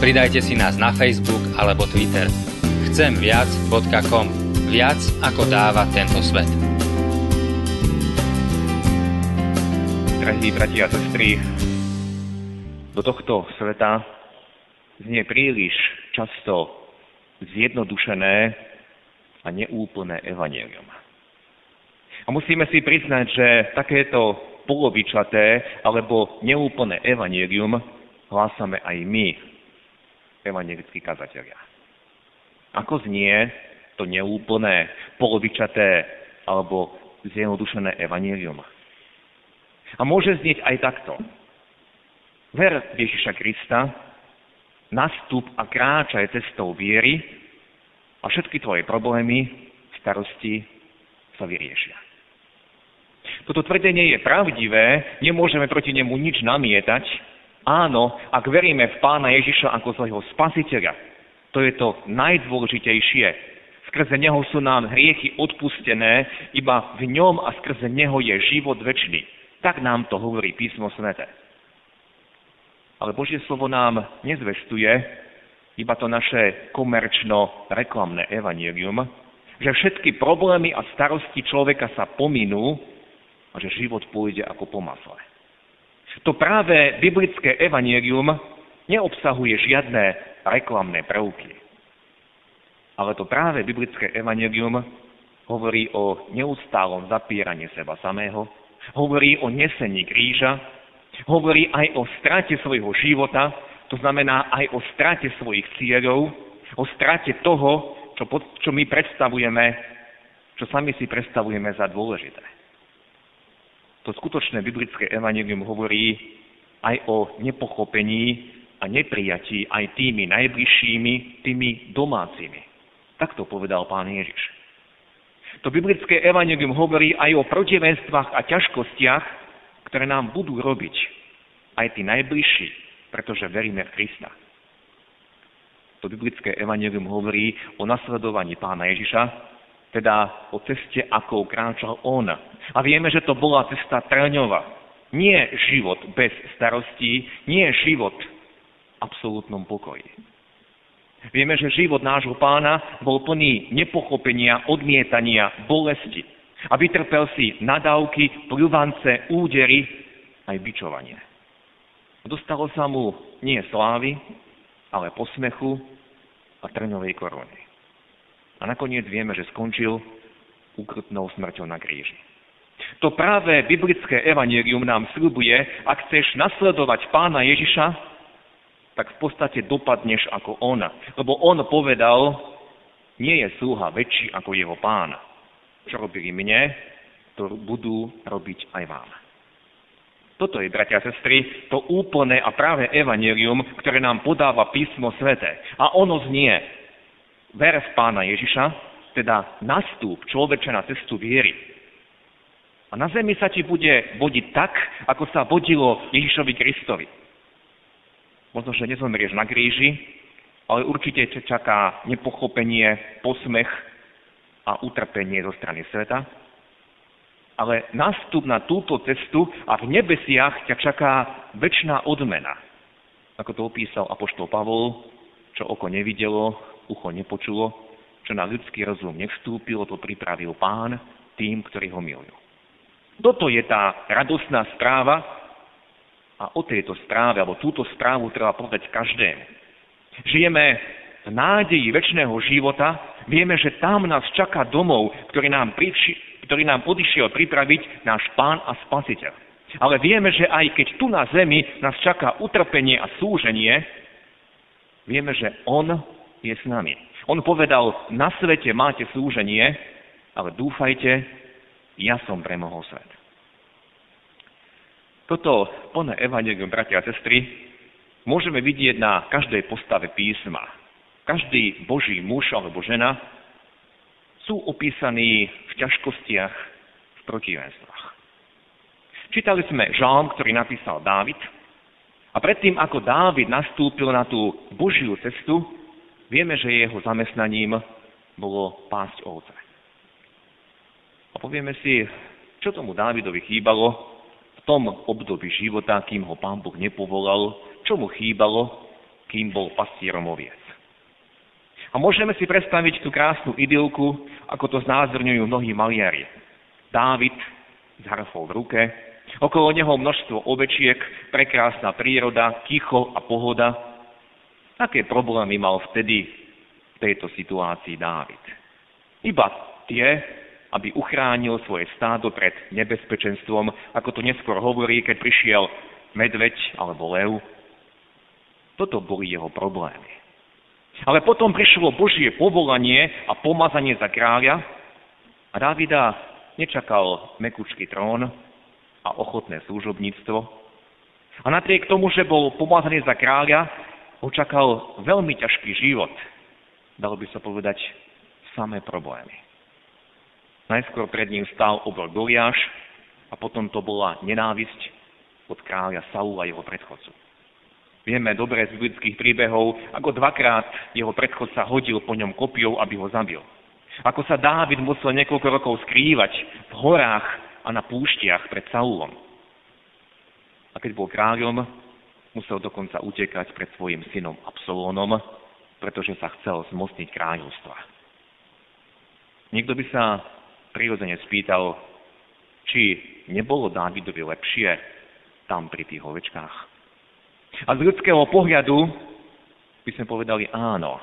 Pridajte si nás na Facebook alebo Twitter. Chcemviac.com. Viac ako dáva tento svet. Drahí bratia a sestry, do tohto sveta znie príliš často zjednodušené a neúplné evanelium. A musíme si priznať, že takéto polovičaté alebo neúplné evanelium hlásame aj my, evangelickí kazatelia. Ako znie to neúplné, polovičaté alebo zjednodušené evanelium? A môže znieť aj takto. Ver Ježiša Krista, nastup a kráčaj cestou viery a všetky tvoje problémy, starosti sa vyriešia. Toto tvrdenie je pravdivé, nemôžeme proti nemu nič namietať. Áno, ak veríme v Pána Ježiša ako svojho spasiteľa, to je to najdôležitejšie. Skrze Neho sú nám hriechy odpustené, iba v ňom a skrze Neho je život väčší. Tak nám to hovorí písmo svete. Ale Božie slovo nám nezvestuje iba to naše komerčno-reklamné evanílium, že všetky problémy a starosti človeka sa pominú a že život pôjde ako po masle. To práve biblické evanílium neobsahuje žiadne reklamné prvky. Ale to práve biblické evanílium hovorí o neustálom zapíraní seba samého, hovorí o nesení kríža, Hovorí aj o strate svojho života, to znamená aj o strate svojich cieľov, o strate toho, čo, čo my predstavujeme, čo sami si predstavujeme za dôležité. To skutočné biblické evanelium hovorí aj o nepochopení a neprijatí aj tými najbližšími, tými domácimi. Tak to povedal pán Ježiš. To biblické evanelium hovorí aj o protivenstvách a ťažkostiach, ktoré nám budú robiť aj tí najbližší, pretože veríme v Krista. To biblické evanelium hovorí o nasledovaní pána Ježiša, teda o ceste, akou kráčal on. A vieme, že to bola cesta trňová. Nie život bez starostí, nie život v absolútnom pokoji. Vieme, že život nášho pána bol plný nepochopenia, odmietania, bolesti. A vytrpel si nadávky, pľuvance, údery, aj bičovanie. Dostalo sa mu nie slávy, ale posmechu a trňovej korony. A nakoniec vieme, že skončil úkrutnou smrťou na kríži. To práve biblické evanelium nám slibuje, ak chceš nasledovať pána Ježiša, tak v podstate dopadneš ako on. Lebo on povedal, nie je sluha väčší ako jeho pán. Čo robili mne, to budú robiť aj vám. Toto je, bratia a sestry, to úplné a práve evanelium, ktoré nám podáva písmo svete. A ono znie, ver v pána Ježiša, teda nastúp človeče na cestu viery. A na zemi sa ti bude vodiť tak, ako sa vodilo Ježišovi Kristovi. Možno, že nezomrieš na kríži, ale určite ťa čaká nepochopenie, posmech a utrpenie zo strany sveta ale nástup na túto cestu a v nebesiach ťa čaká väčšiná odmena. Ako to opísal apoštol Pavol, čo oko nevidelo, ucho nepočulo, čo na ľudský rozum nevstúpilo, to pripravil pán tým, ktorí ho milujú. Toto je tá radosná správa a o tejto správe, alebo túto správu treba povedať každému. Žijeme v nádeji väčšného života, vieme, že tam nás čaká domov, ktorý nám ktorý nám odišiel pripraviť náš Pán a Spasiteľ. Ale vieme, že aj keď tu na zemi nás čaká utrpenie a súženie, vieme, že On je s nami. On povedal, na svete máte súženie, ale dúfajte, ja som premohol svet. Toto plné evanelium, bratia a sestry, môžeme vidieť na každej postave písma. Každý Boží muž alebo žena sú opísaní v ťažkostiach, v protivenstvách. Čítali sme žalm, ktorý napísal Dávid a predtým, ako Dávid nastúpil na tú Božiu cestu, vieme, že jeho zamestnaním bolo pásť ovce. Povieme si, čo tomu Dávidovi chýbalo v tom období života, kým ho pán Boh nepovolal, čo mu chýbalo, kým bol pastierom oviec. A môžeme si predstaviť tú krásnu idylku, ako to znázorňujú mnohí maliari. Dávid s harfou v ruke, okolo neho množstvo ovečiek, prekrásna príroda, ticho a pohoda. Aké problémy mal vtedy v tejto situácii Dávid? Iba tie, aby uchránil svoje stádo pred nebezpečenstvom, ako to neskôr hovorí, keď prišiel medveď alebo lev. Toto boli jeho problémy. Ale potom prišlo Božie povolanie a pomazanie za kráľa a Dávida nečakal mekučký trón a ochotné služobníctvo. A napriek tomu, že bol pomazaný za kráľa, ho čakal veľmi ťažký život. Dalo by sa povedať samé problémy. Najskôr pred ním stál obor Goliáš a potom to bola nenávisť od kráľa Saula a jeho predchodcu. Vieme dobre z biblických príbehov, ako dvakrát jeho predchodca hodil po ňom kopiou, aby ho zabil. Ako sa Dávid musel niekoľko rokov skrývať v horách a na púštiach pred Saulom. A keď bol kráľom, musel dokonca utekať pred svojim synom Absolónom, pretože sa chcel zmocniť kráľovstva. Niekto by sa prirodzene spýtal, či nebolo Dávidovi lepšie tam pri tých ovečkách. A z ľudského pohľadu by sme povedali áno.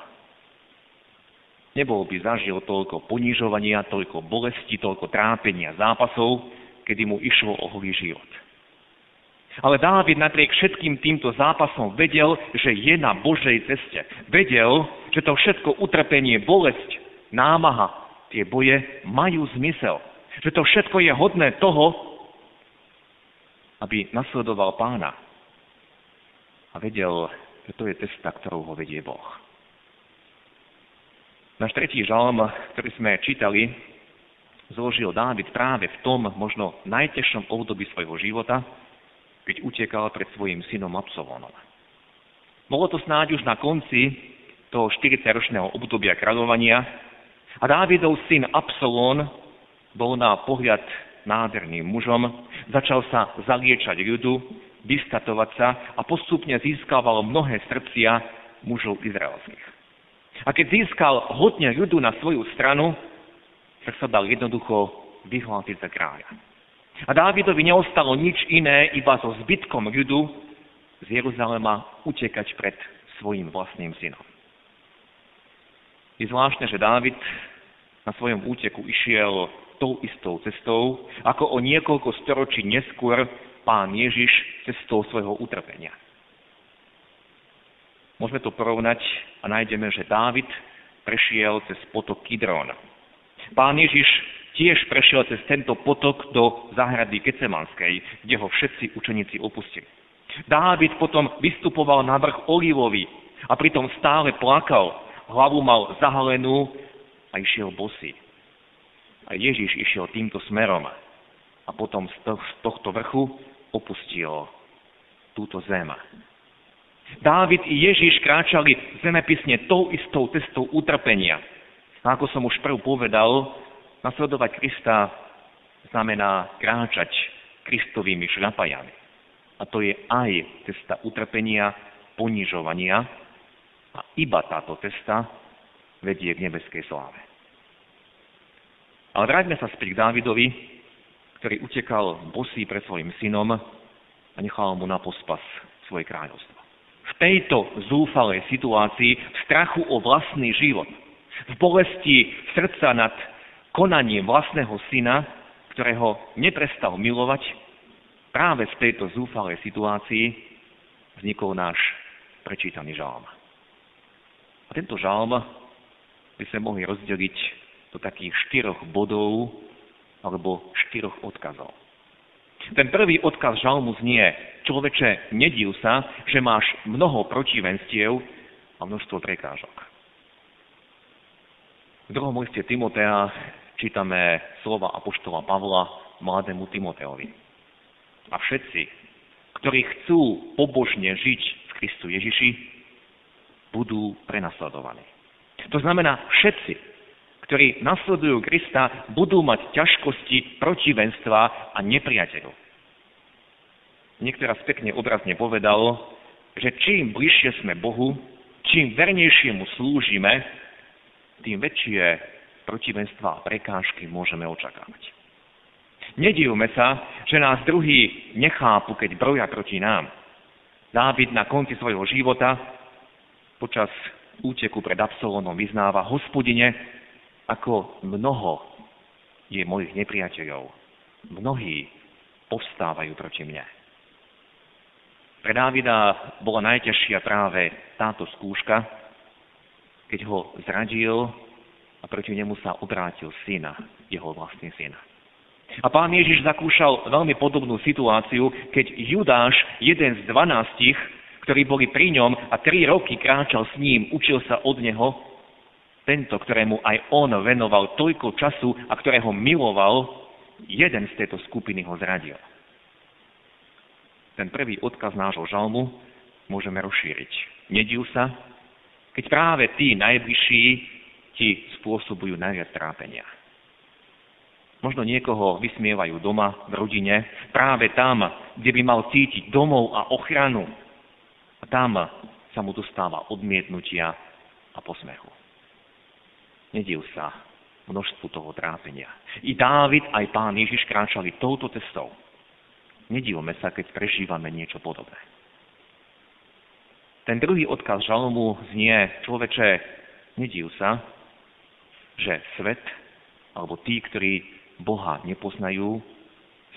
Nebol by zažil toľko ponižovania, toľko bolesti, toľko trápenia, zápasov, kedy mu išlo o holý život. Ale Dávid napriek všetkým týmto zápasom vedel, že je na Božej ceste. Vedel, že to všetko utrpenie, bolesť, námaha, tie boje majú zmysel. Že to všetko je hodné toho, aby nasledoval pána, a vedel, že to je cesta, ktorou ho vedie Boh. Náš tretí žalm, ktorý sme čítali, zložil Dávid práve v tom možno najtežšom období svojho života, keď utekal pred svojim synom Absalónom. Bolo to snáď už na konci toho 40-ročného obdobia kráľovania a Dávidov syn Absalón bol na pohľad nádherným mužom, začal sa zaliečať ľudu, vystatovať sa a postupne získaval mnohé srdcia mužov izraelských. A keď získal hodne ľudu na svoju stranu, tak sa dal jednoducho vyhlásiť za kráľa. A Dávidovi neostalo nič iné, iba so zbytkom ľudu z Jeruzalema utekať pred svojim vlastným synom. Je zvláštne, že Dávid na svojom úteku išiel tou istou cestou, ako o niekoľko storočí neskôr pán Ježiš cestou svojho utrpenia. Môžeme to porovnať a nájdeme, že Dávid prešiel cez potok Kidrón. Pán Ježiš tiež prešiel cez tento potok do záhrady Kecemanskej, kde ho všetci učeníci opustili. Dávid potom vystupoval na vrch Olivový a pritom stále plakal, hlavu mal zahalenú a išiel bosý. A Ježiš išiel týmto smerom a potom z tohto vrchu opustil túto zem. Dávid i Ježiš kráčali zemepisne tou istou cestou utrpenia. A ako som už prv povedal, nasledovať Krista znamená kráčať Kristovými šľapajami. A to je aj cesta utrpenia, ponižovania a iba táto cesta vedie k nebeskej sláve. Ale vráťme sa späť k Dávidovi, ktorý utekal bosý pred svojim synom a nechal mu na pospas svoje kráľovstvo. V tejto zúfalej situácii, v strachu o vlastný život, v bolesti srdca nad konaním vlastného syna, ktorého neprestal milovať, práve v tejto zúfalej situácii vznikol náš prečítaný žalm. A tento žalm by sme mohli rozdeliť do takých štyroch bodov, alebo štyroch odkazov. Ten prvý odkaz žalmu znie, človeče, nediv sa, že máš mnoho protivenstiev a množstvo prekážok. V druhom liste Timotea čítame slova apoštola Pavla mladému Timoteovi. A všetci, ktorí chcú pobožne žiť v Kristu Ježiši, budú prenasledovaní. To znamená, všetci, ktorí nasledujú Krista, budú mať ťažkosti, protivenstva a nepriateľov. Niektorá pekne obrazne povedal, že čím bližšie sme Bohu, čím vernejšie mu slúžime, tým väčšie protivenstva a prekážky môžeme očakávať. Nedívme sa, že nás druhí nechápu, keď broja proti nám. Dávid na konci svojho života počas úteku pred Absolónom vyznáva hospodine, ako mnoho je mojich nepriateľov. Mnohí povstávajú proti mne. Pre Dávida bola najťažšia práve táto skúška, keď ho zradil a proti nemu sa obrátil syna, jeho vlastný syn. A pán Ježiš zakúšal veľmi podobnú situáciu, keď Judáš, jeden z dvanástich, ktorí boli pri ňom a tri roky kráčal s ním, učil sa od neho, tento, ktorému aj on venoval toľko času a ktorého miloval, jeden z tejto skupiny ho zradil. Ten prvý odkaz nášho žalmu môžeme rozšíriť. Nediv sa, keď práve tí najbližší ti spôsobujú najviac trápenia. Možno niekoho vysmievajú doma, v rodine, práve tam, kde by mal cítiť domov a ochranu. A tam sa mu dostáva odmietnutia a posmechu. Nediv sa množstvu toho trápenia. I Dávid, aj pán Ježiš kráčali touto cestou. Nedivme sa, keď prežívame niečo podobné. Ten druhý odkaz žalmu znie, človeče, nediv sa, že svet, alebo tí, ktorí Boha nepoznajú,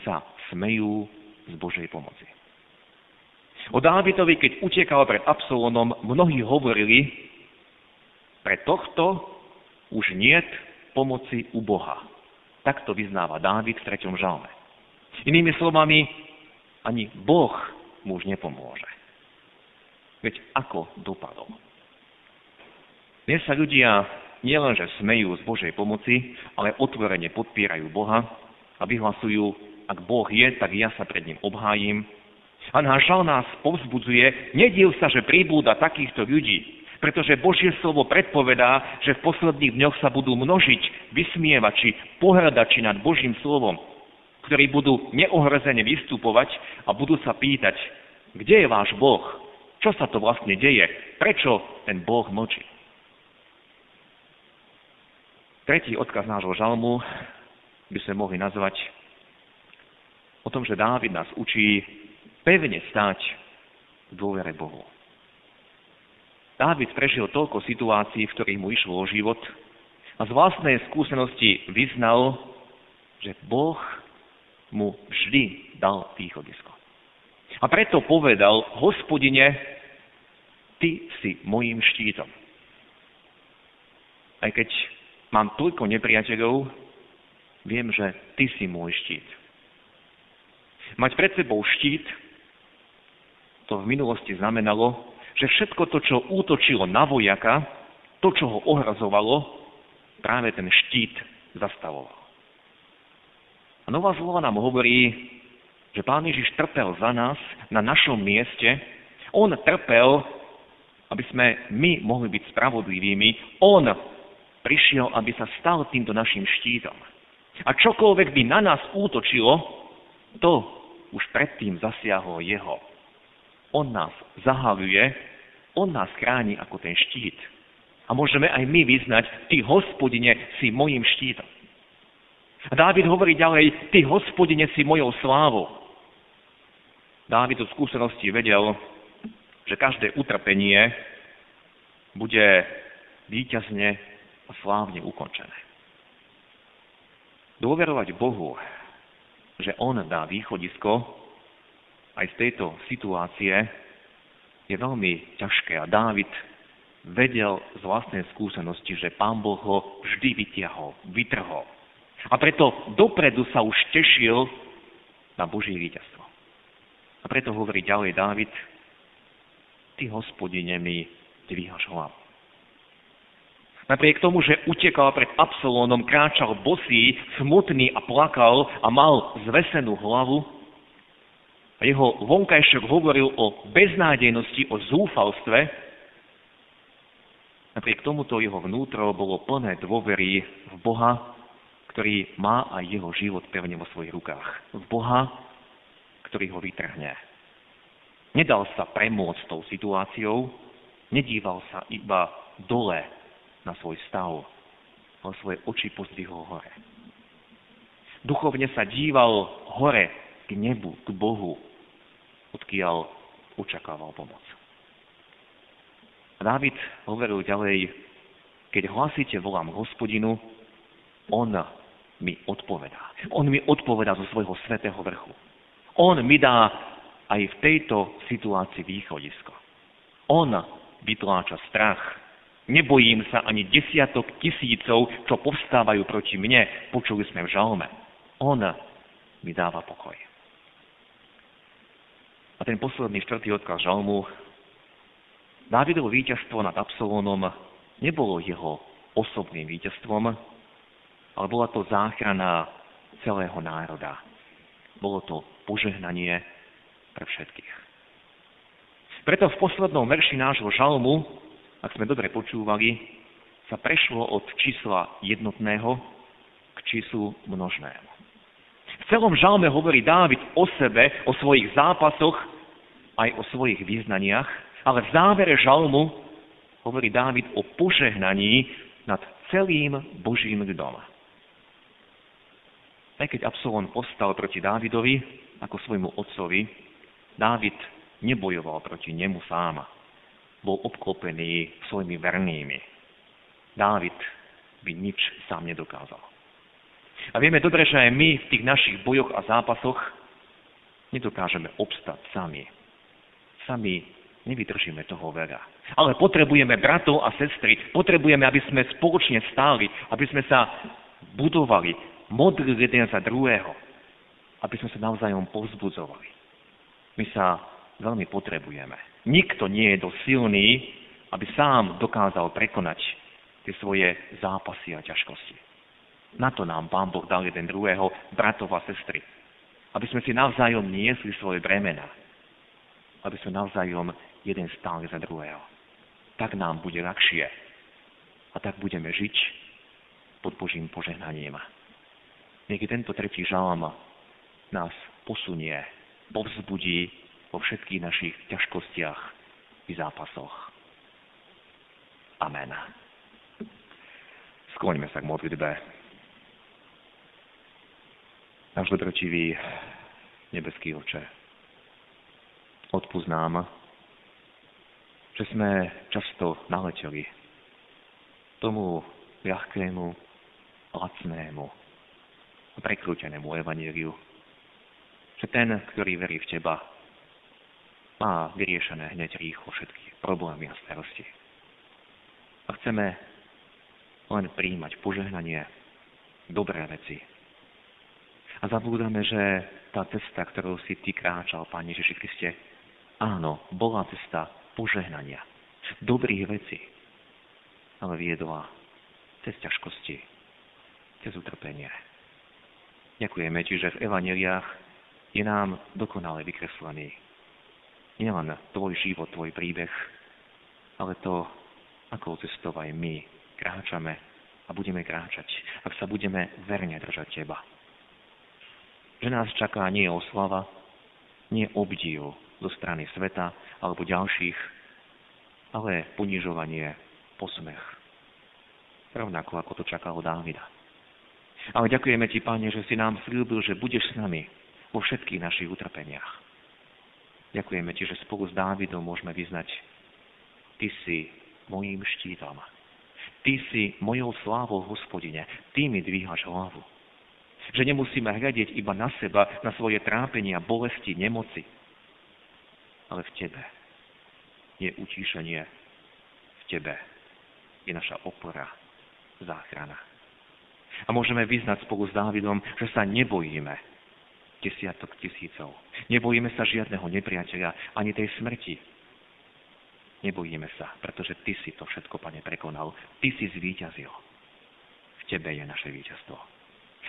sa smejú z Božej pomoci. O Dávidovi, keď utekal pred Absolónom, mnohí hovorili, pre tohto už niet pomoci u Boha. Takto vyznáva Dávid v treťom žalme. Inými slovami, ani Boh mu už nepomôže. Veď ako dopadol? Dnes sa ľudia nielenže smejú z Božej pomoci, ale otvorene podpierajú Boha a vyhlasujú, ak Boh je, tak ja sa pred ním obhájim. A náš žal nás povzbudzuje, nediv sa, že pribúda takýchto ľudí, pretože Božie slovo predpovedá, že v posledných dňoch sa budú množiť vysmievači, pohradači nad Božím slovom, ktorí budú neohrozene vystupovať a budú sa pýtať, kde je váš Boh? Čo sa to vlastne deje? Prečo ten Boh mlčí? Tretí odkaz nášho žalmu by sme mohli nazvať o tom, že Dávid nás učí pevne stať v dôvere Bohu. Dávid prežil toľko situácií, v ktorých mu išlo o život a z vlastnej skúsenosti vyznal, že Boh mu vždy dal východisko. A preto povedal, hospodine, ty si mojím štítom. Aj keď mám toľko nepriateľov, viem, že ty si môj štít. Mať pred sebou štít, to v minulosti znamenalo, že všetko to, čo útočilo na vojaka, to, čo ho ohrazovalo, práve ten štít zastavoval. A Nová zmluva nám hovorí, že Pán Ježiš trpel za nás na našom mieste. On trpel, aby sme my mohli byť spravodlivými. On prišiel, aby sa stal týmto našim štítom. A čokoľvek by na nás útočilo, to už predtým zasiahlo jeho. On nás zahaluje, on nás chráni ako ten štít. A môžeme aj my vyznať, ty hospodine si mojim štítom. A Dávid hovorí ďalej, ty hospodine si mojou slávou. Dávid od skúsenosti vedel, že každé utrpenie bude výťazne a slávne ukončené. Dôverovať Bohu, že On dá východisko, aj z tejto situácie je veľmi ťažké. A Dávid vedel z vlastnej skúsenosti, že pán Boh ho vždy vytiahol, vytrhol. A preto dopredu sa už tešil na Božie víťazstvo. A preto hovorí ďalej Dávid, ty hospodine mi dvíhaš hlavu. Napriek tomu, že utekal pred Absolónom, kráčal bosý, smutný a plakal a mal zvesenú hlavu, a jeho vonkajšok hovoril o beznádejnosti, o zúfalstve, napriek tomuto jeho vnútro bolo plné dôvery v Boha, ktorý má aj jeho život pevne vo svojich rukách. V Boha, ktorý ho vytrhne. Nedal sa premôcť tou situáciou, nedíval sa iba dole na svoj stav, ale svoje oči pozdvihol hore. Duchovne sa díval hore k nebu, k Bohu, odkiaľ očakával pomoc. Dávid hovoril ďalej, keď hlasíte volám hospodinu, on mi odpovedá. On mi odpovedá zo svojho svetého vrchu. On mi dá aj v tejto situácii východisko. On vytláča strach. Nebojím sa ani desiatok tisícov, čo povstávajú proti mne, počuli sme v žalme. On mi dáva pokoj. A ten posledný štvrtý odkaz žalmu, Dávidovo víťazstvo nad Absolónom nebolo jeho osobným víťazstvom, ale bola to záchrana celého národa. Bolo to požehnanie pre všetkých. Preto v poslednom verši nášho žalmu, ak sme dobre počúvali, sa prešlo od čísla jednotného k číslu množnému. V celom žalme hovorí Dávid o sebe, o svojich zápasoch, aj o svojich význaniach, ale v závere žalmu hovorí Dávid o požehnaní nad celým Božím ľudom. Aj keď Absalon postal proti Dávidovi ako svojmu otcovi, Dávid nebojoval proti nemu sám. Bol obklopený svojimi vernými. Dávid by nič sám nedokázal. A vieme dobre, že aj my v tých našich bojoch a zápasoch nedokážeme obstať sami. Sami nevydržíme toho veľa. Ale potrebujeme bratov a sestry, potrebujeme, aby sme spoločne stáli, aby sme sa budovali, modlili jeden za druhého, aby sme sa navzájom povzbudzovali. My sa veľmi potrebujeme. Nikto nie je dosť silný, aby sám dokázal prekonať tie svoje zápasy a ťažkosti. Na to nám Pán Boh dal jeden druhého, bratov a sestry. Aby sme si navzájom niesli svoje bremena. Aby sme navzájom jeden stáli za druhého. Tak nám bude ľahšie. A tak budeme žiť pod Božím požehnaním. Nech tento tretí žalm nás posunie, povzbudí vo všetkých našich ťažkostiach i zápasoch. Amen. Skloňme sa k modlitbe. Náš dobrotivý nebeský oče, odpúsť nám, že sme často naleteli tomu ľahkému, lacnému a prekrútenému evaníliu, že ten, ktorý verí v Teba, má vyriešené hneď rýchlo všetky problémy a starosti. A chceme len príjmať požehnanie, dobré veci, a zabúdame, že tá cesta, ktorou si ty kráčal, Pán Ježiši Kriste, áno, bola cesta požehnania, dobrých vecí, ale viedla cez ťažkosti, cez utrpenie. Ďakujeme ti, že v evaneliách je nám dokonale vykreslený. Nielen tvoj život, tvoj príbeh, ale to, akou cestou aj my kráčame a budeme kráčať, ak sa budeme verne držať teba že nás čaká nie oslava, nie obdiv zo strany sveta alebo ďalších, ale ponižovanie, posmech. Rovnako ako to čakalo Dávida. Ale ďakujeme Ti, Pane, že si nám slúbil, že budeš s nami vo všetkých našich utrpeniach. Ďakujeme Ti, že spolu s Dávidom môžeme vyznať Ty si mojím štítom. Ty si mojou slávou, hospodine. Ty mi dvíhaš hlavu. Že nemusíme hľadiť iba na seba, na svoje trápenia, bolesti, nemoci. Ale v Tebe je utíšenie. V Tebe je naša opora, záchrana. A môžeme vyznať spolu s Dávidom, že sa nebojíme, desiatok tisícov. Nebojíme sa žiadneho nepriateľa, ani tej smrti. Nebojíme sa, pretože Ty si to všetko, Pane, prekonal. Ty si zvíťazil. V Tebe je naše víťazstvo.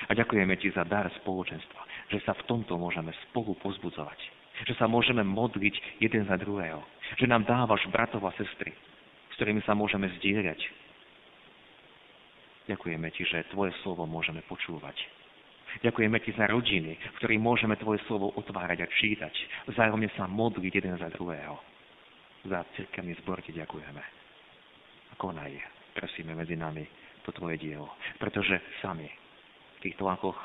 A ďakujeme Ti za dar spoločenstva, že sa v tomto môžeme spolu pozbudzovať. Že sa môžeme modliť jeden za druhého. Že nám dávaš bratov a sestry, s ktorými sa môžeme zdieľať. Ďakujeme Ti, že Tvoje slovo môžeme počúvať Ďakujeme Ti za rodiny, v ktorých môžeme Tvoje slovo otvárať a čítať. Vzájomne sa modliť jeden za druhého. Za cirkevný zbor Ti ďakujeme. A konaj, prosíme medzi nami to Tvoje dielo. Pretože sami v tých tlakoch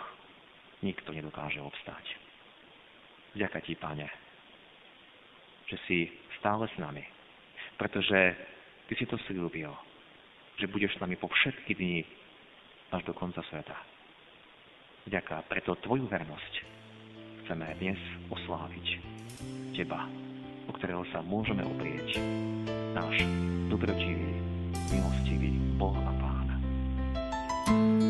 nikto nedokáže obstáť. Vďaka ti, pane, že si stále s nami, pretože ty si to slúbil, že budeš s nami po všetky dni až do konca sveta. Ďaká preto tvoju vernosť chceme dnes osláviť. Teba, o ktorého sa môžeme oprieť. Náš dobročivý, milostivý Boh a Pán. thank you